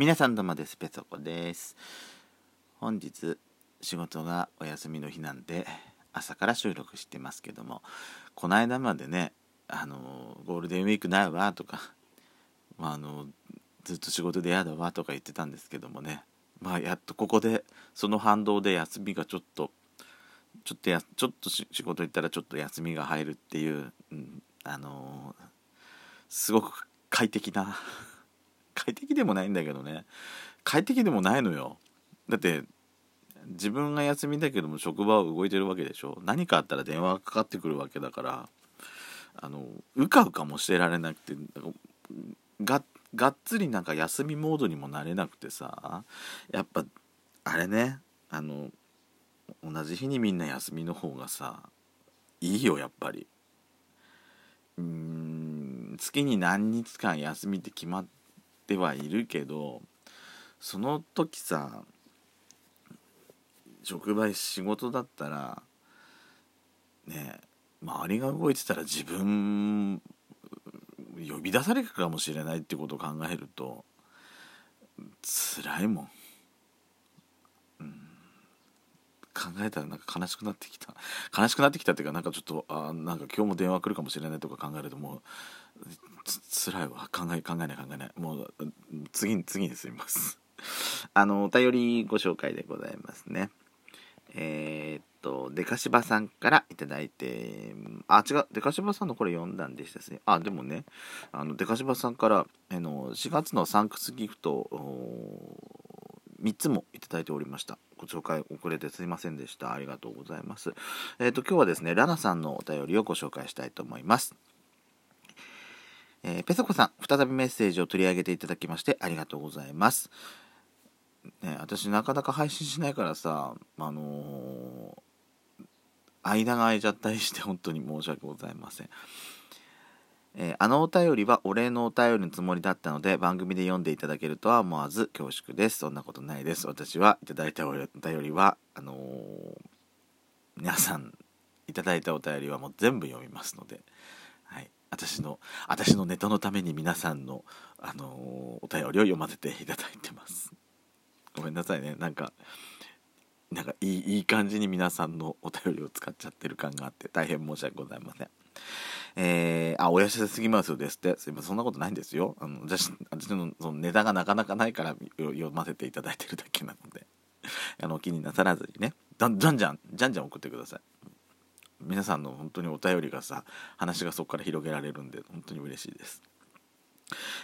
皆さんどうもです。ペソコです。本日仕事がお休みの日なんで朝から収録してますけどもこの間までねあのゴールデンウィークないわとか、まあ、あのずっと仕事で嫌だわとか言ってたんですけどもね。まあやっとここでその反動で休みがちょっとちょっとやちょっと仕事行ったらちょっと休みが入るっていう、うん、あのすごく快適な快適でもないんだけどね。快適でもないのよ。だって自分が休みだけども職場は動いてるわけでしょ。何かあったら電話がかかってくるわけだから。あのうかうかもしてられなくてががっつりなんか休みモードにもなれなくてさ。やっぱあれね。あの同じ日にみんな休みの方がさいいよやっぱり。うん月に何日間休みって決まってはいるけどその時さ職場仕事だったらね周りが動いてたら自分呼び出されるかもしれないってことを考えると辛いもん、うん、考えたらなんか悲しくなってきた。悲しくなってきたっていうかなんかちょっとあなんか今日も電話来るかもしれないとか考えるともうつ辛いわ考え考えない考えないもう次に次に進みます あのお便りご紹介でございますねえー、っと、デカシバさんからいいて、あ、違う、デカシバさんのこれ読んだんでしたですね。あ、でもね、あの、デカシバさんから、あの、4月のサンクスギフト、3つもいただいておりました。ご紹介遅れてすいませんでした。ありがとうございます。えっ、と、今日はですね、ラナさんのお便りをご紹介したいと思います。えー、ペソコさん、再びメッセージを取り上げていただきましてありがとうございます。ね、私なかなか配信しないからさ、あのー、間が空いちゃったりして本当に申し訳ございません。えー、あのお便りはお礼のお便りのつもりだったので番組で読んでいただけるとは思わず恐縮です。そんなことないです。私はいただいたお便りは、あのー、皆さんいただいたお便りはもう全部読みますので、私の私のネタのために皆さんの、あのー、お便りを読ませていただいてます。ごめんなさいねなんかなんかいいいい感じに皆さんのお便りを使っちゃってる感があって大変申し訳ございません。えー、あ、おやせすぎますよですって。すいません、そんなことないんですよ。あの、私、私のそのネタがなかなかないから読ませていただいてるだけなので、あの、気になさらずにね、じゃんじゃん、じゃんじゃん送ってください。皆さんの本当にお便りがさ、話がそこから広げられるんで、本当に嬉しいです。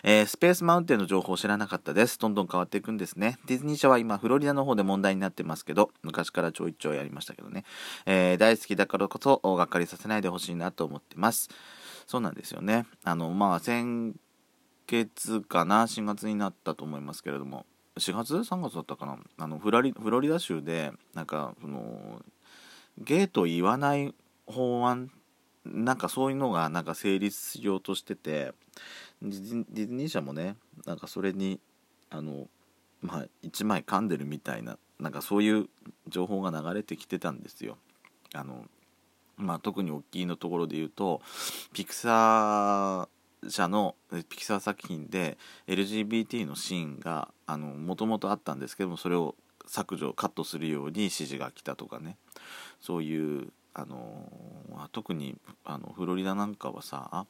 えー、スペースマウンテンの情報を知らなかったです。どんどん変わっていくんですね。ディズニー社は今、フロリダの方で問題になってますけど、昔からちょいちょいやりましたけどね。えー、大好きだからこそ、がっかりさせないでほしいなと思ってます。そうなんですよね。あの、まあ、先月かな、4月になったと思いますけれども、4月 ?3 月だったかな？あのフラリ、フロリダ州で、なんか、その、ゲート言わない法案なんかそういうのがなんか成立しようとしててディズニー社もねなんかそれにあのまあ1枚噛んでるみたいななんかそういう情報が流れてきてたんですよ。あのまあ、特に大きいのところで言うとピクサー社のピクサー作品で LGBT のシーンがもともとあったんですけどもそれを削除カットするように指示が来たとかねそういうあの特にあのフロリダなんかはさ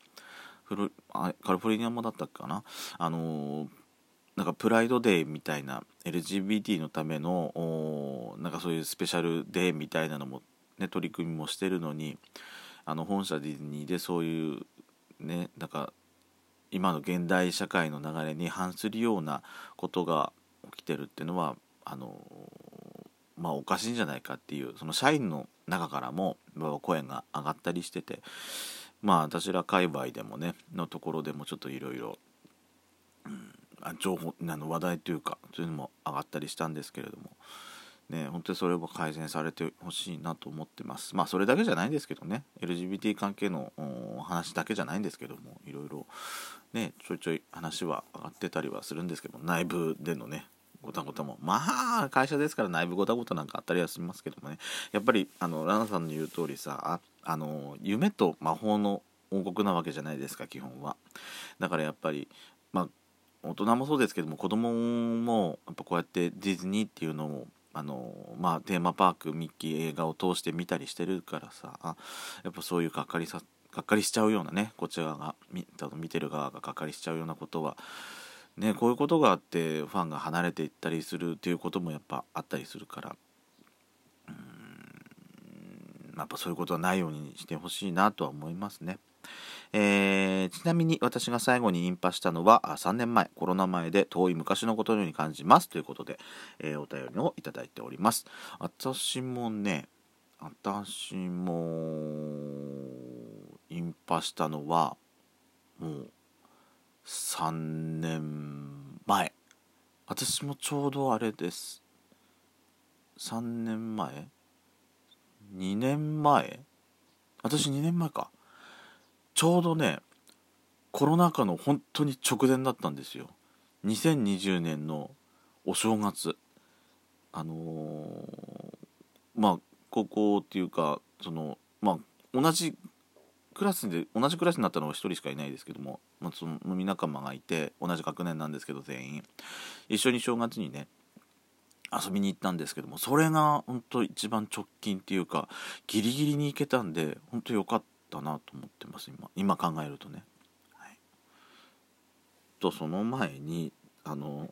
フロあカリフォルニアもだったかな？あのなんかプライドデーみたいな LGBT のためのなんかそういうスペシャルデーみたいなのも、ね、取り組みもしてるのにあの本社ディズニーでそういうねなんか今の現代社会の流れに反するようなことが起きてるっていうのはあのまあおかしいんじゃないかっていうその社員の中からも声が上がったりしててまあ私ら界隈でもねのところでもちょっといろいろ情報あの話題というかそういうのも上がったりしたんですけれどもね本当にそれは改善されてほしいなと思ってます。まあそれだけじゃないんですけどね LGBT 関係の話だけじゃないんですけどもいろいろねちょいちょい話は上がってたりはするんですけど内部でのねごたごたもまあ会社ですから内部ごたごたなんかあったりはしますけどもね。やっぱりあのラナさんの言う通りさああの夢と魔法の王国なわけじゃないですか基本は。だからやっぱりまあ大人もそうですけども子供もやっぱこうやってディズニーっていうのをあのまあ、テーマパークミッキー映画を通して見たりしてるからさやっぱそういうがっかりさがっかりしちゃうようなねこっちらが見見てる側ががっかりしちゃうようなことはねこういうことがあってファンが離れていったりするっていうこともやっぱあったりするから。うんやっぱそういうことはないようにしてほしいなとは思いますね。えー、ちなみに私が最後にインパしたのは3年前コロナ前で遠い昔のことのように感じます。ということで、えー、お便りをいただいております。私もね私もインパしたのはもう3年前。私もちょうどあれです。3年前？2年前？私2年前か。ちょうどねコロナ禍の本当に直前だったんですよ。2020年のお正月。あのー、まあ高校っていうかそのまあ同じクラスで同じクラスになったのは1人しかいないですけども、まあ、その飲み仲間がいて同じ学年なんですけど全員。一緒に正月にね遊びに行ったんですけどもそれが本当一番直近っていうかギリギリに行けたんで本当良かったなと思ってます今。今考えるとね。はい、とその前にあの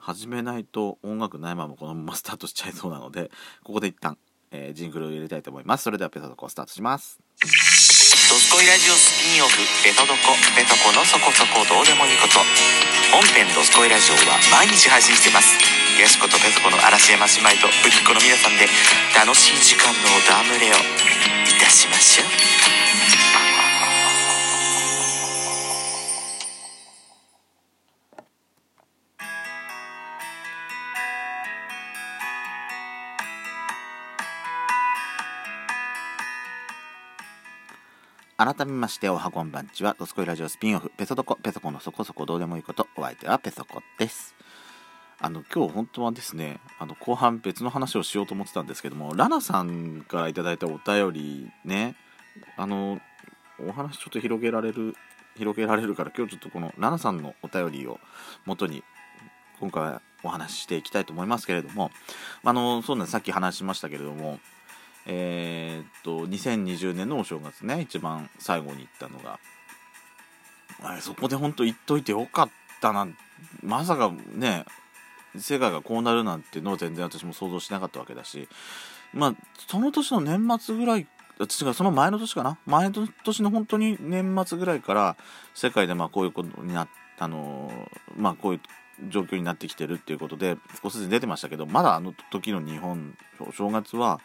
始めないと音楽ないままこのままスタートしちゃいそうなのでここで一旦、えー、ジングルを入れたいと思います。それではペソドコスタートします。ドスコイラジオスピンオフペトドコペトコのそこそこどうでもいいこと。本編ドスコイラジオは毎日配信してます。やシことペトコの嵐山姉妹とぶりっ子の皆さんで楽しい時間のダムレをいたしましょう。改めましておはこんばんちは、ドスコイラジオスピンオフ、ペソドコ、ペソコのそこそこ。どうでもいいこと、お相手はペソコです。あの、今日本当はですね、あの、後半別の話をしようと思ってたんですけども、ラナさんから頂いたお便りね、あの、お話ちょっと広げられる、広げられるから、今日ちょっとこのラナさんのお便りを元に、今回お話ししていきたいと思いますけれども、あの、そうなんです、さっき話しましたけれども、えー、っと2020年のお正月ね一番最後に行ったのが。あそこで本当言っといてよかったな。まさかね世界がこうなるなんていうのを全然私も想像しなかったわけだし。まあその年の年末ぐらい違うその前の年かな？前の年の本当に年末ぐらいから世界でまあこういうことになったのまあこういう状況になってきてるっていうことで少しずつ出てましたけどまだあの時の日本お正月は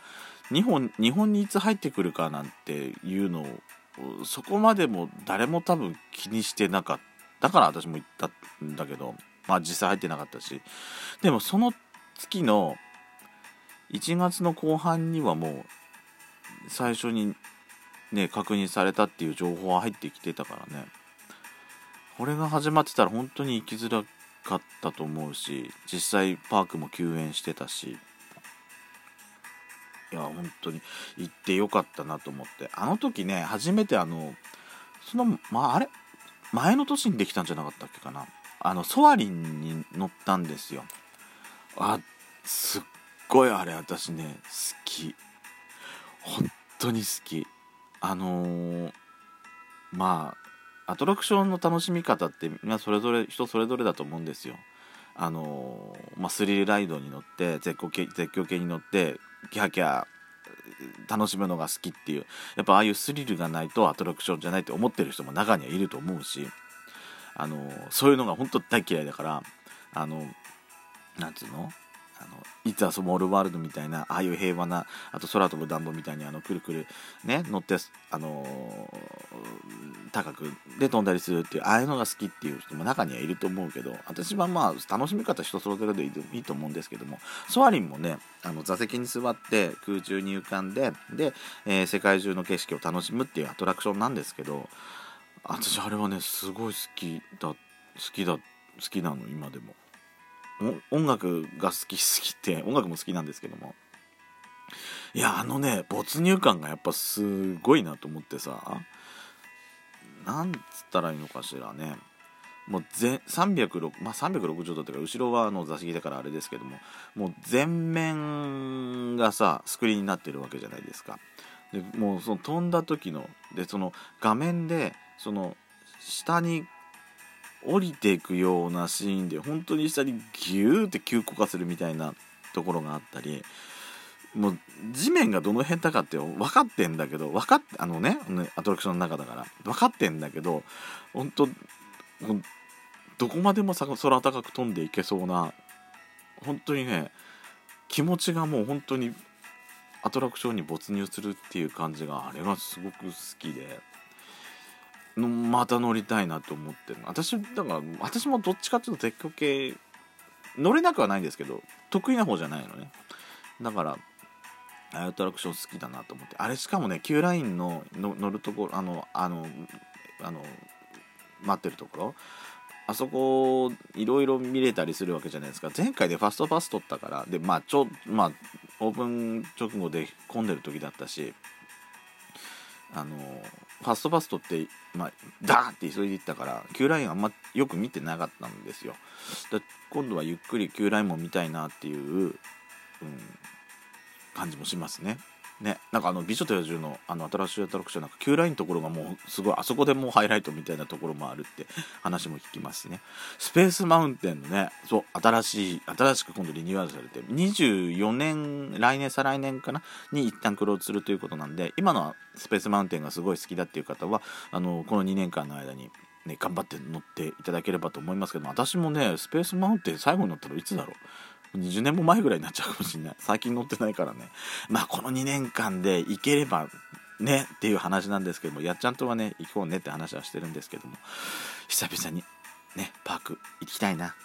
日本日本にいつ入ってくるかなんていうのをそこまでも誰も多分気にしてなかっただから私も言ったんだけどまあ実際入ってなかったし。でもその月の1月の後半にはもう最初にね確認されたっていう情報は入ってきてたからね。これが始まってたら本当に行きづらかったと思うし実際パークも休園してたし。いや本当に。行ってよかったなと思って。あの時ね初めてあのそのまああれ？前の年にできたんじゃなかったっけかな？あのソアリンに乗ったんですよ。あすっごいあれ私ね好き。本当に好き。あのー、まあアトラクションの楽しみ方ってみんなそれぞれ人それぞれだと思うんですよ。あのー、まあ、スリルライドに乗って絶叫系絶叫系に乗ってキャキャ楽しむのが好きっていうやっぱああいうスリルがないとアトラクションじゃないって思ってる人も中にはいると思うしあのそういうのが本当大嫌いだからあのなんつうの？あの「いつスモールワールド」みたいなああいう平和なあと空飛ぶ暖房みたいにあのくるくるね乗ってあの、高くで飛んだりするっていうああいうのが好きっていう人も中にはいると思うけど私はまあ楽しみ方人それぞれでいいと思うんですけどもソアリンもねあの座席に座って空中に浮かんでで、えー、世界中の景色を楽しむっていうアトラクションなんですけど私あれはねすごい好きだ好きだ好きなの今でも。音楽が好きすぎて音楽も好きなんですけどもいやあのね没入感がやっぱすごいなと思ってさなんつったらいいのかしらね。もう全360、まあ、360度っていうか後ろはあの座席だからあれですけどももう全面がさスクリーンになってるわけじゃないですか。でもうその飛んだ時のでその画面でその下に降りていくようなシーンで本当に下にギューって急降下するみたいなところがあったりもう地面がどの辺だかって分かってんだけど分かってあのねアトラクションの中だから分かってんだけど本当どこまでも空高く飛んでいけそうな本当にね気持ちがもう本当にアトラクションに没入するっていう感じがあれがすごく好きでのまた乗りたいなと思ってる。私だから私もどっちかっていうと鉄橋系乗れなくはないんですけど得意な方じゃないのね。だからアトラクション好きだなと思って。あれしかもね Q ラインの乗るところあのあのあの待ってるところ。あそこいろいろ見れたりするわけじゃないですか。前回でファストパス取ったからでまあちょまあオープン直後で混んでる時だったしあのファストパス取ってまあダーって急いでいったから Q ラインあんまよく見てなかったんですよ。今度はゆっくり Q ラインも見たいなっていう、うん、感じもしますね。ね、なんかあの美女と野獣のあの新しいアトラクションなんか Q ラインのところがもうすごいあそこでもうハイライトみたいなところもあるって話も聞きますしね。スペースマウンテンのねそう新しい新しく今度リニューアルされて24年来年再来年かな？に一旦クローズするということなんで今のスペースマウンテンがすごい好きだっていう方はあのこの2年間の間にね、頑張って乗っていただければと思いますけど私もねスペースマウンテン最後に乗ったのいつだろう？20年も前ぐらいになっちゃうかもしれない。最近乗ってないからね。まあこの2年間で行ければねっていう話なんですけどもやっちゃんとはね行こうねって話はしてるんですけども久々にねパーク行きたいな。